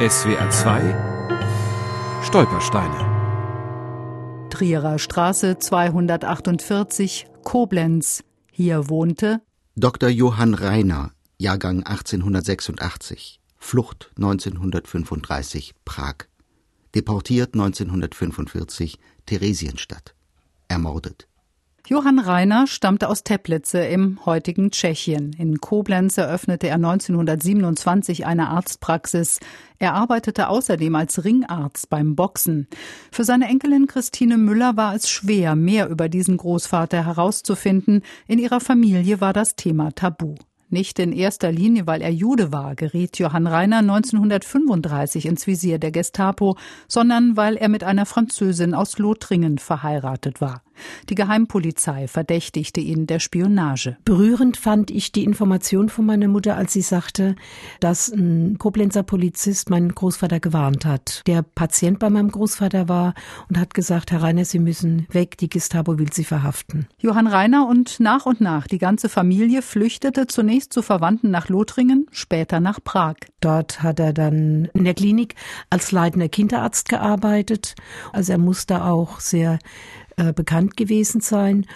SWR 2 Stolpersteine Trierer Straße 248 Koblenz. Hier wohnte Dr. Johann Reiner, Jahrgang 1886, Flucht 1935, Prag. Deportiert 1945, Theresienstadt. Ermordet. Johann Reiner stammte aus Teplice im heutigen Tschechien. In Koblenz eröffnete er 1927 eine Arztpraxis. Er arbeitete außerdem als Ringarzt beim Boxen. Für seine Enkelin Christine Müller war es schwer, mehr über diesen Großvater herauszufinden. In ihrer Familie war das Thema tabu. Nicht in erster Linie, weil er Jude war, geriet Johann Reiner 1935 ins Visier der Gestapo, sondern weil er mit einer Französin aus Lothringen verheiratet war. Die Geheimpolizei verdächtigte ihn der Spionage. Berührend fand ich die Information von meiner Mutter, als sie sagte, dass ein Koblenzer Polizist meinen Großvater gewarnt hat. Der Patient bei meinem Großvater war und hat gesagt, Herr Reiner, Sie müssen weg, die Gestapo will Sie verhaften. Johann Reiner und nach und nach die ganze Familie flüchtete zunächst zu Verwandten nach Lothringen, später nach Prag. Dort hat er dann in der Klinik als leitender Kinderarzt gearbeitet. Also er musste auch sehr äh, bekannt gewesen sein.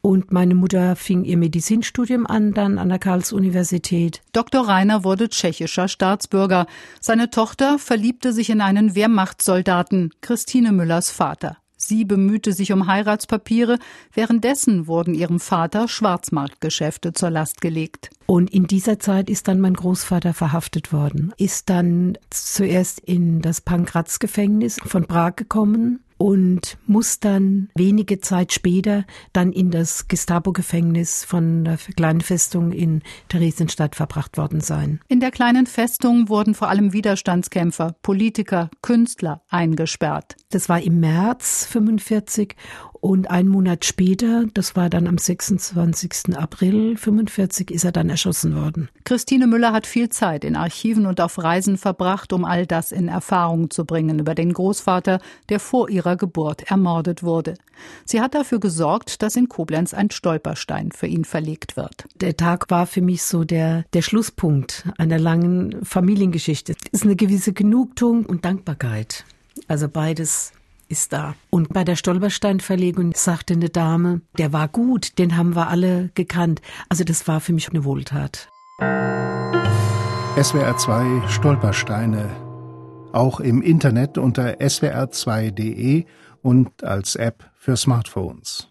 Und meine Mutter fing ihr Medizinstudium an, dann an der Karls-Universität. Dr. Rainer wurde tschechischer Staatsbürger. Seine Tochter verliebte sich in einen Wehrmachtssoldaten, Christine Müllers Vater. Sie bemühte sich um Heiratspapiere, währenddessen wurden ihrem Vater Schwarzmarktgeschäfte zur Last gelegt. Und in dieser Zeit ist dann mein Großvater verhaftet worden, ist dann zuerst in das Pankratz-Gefängnis von Prag gekommen und muss dann wenige Zeit später dann in das Gestapo-Gefängnis von der kleinen Festung in Theresienstadt verbracht worden sein. In der kleinen Festung wurden vor allem Widerstandskämpfer, Politiker, Künstler eingesperrt. Das war im März 45 und ein Monat später, das war dann am 26. April 45, ist er dann erschossen worden. Christine Müller hat viel Zeit in Archiven und auf Reisen verbracht, um all das in Erfahrung zu bringen über den Großvater, der vor ihrer Geburt ermordet wurde. Sie hat dafür gesorgt, dass in Koblenz ein Stolperstein für ihn verlegt wird. Der Tag war für mich so der, der Schlusspunkt einer langen Familiengeschichte. Es ist eine gewisse Genugtuung und Dankbarkeit. Also beides ist da. Und bei der Stolpersteinverlegung sagte eine Dame, der war gut, den haben wir alle gekannt. Also das war für mich eine Wohltat. SWR 2 Stolpersteine. Auch im Internet unter swr2.de und als App für Smartphones.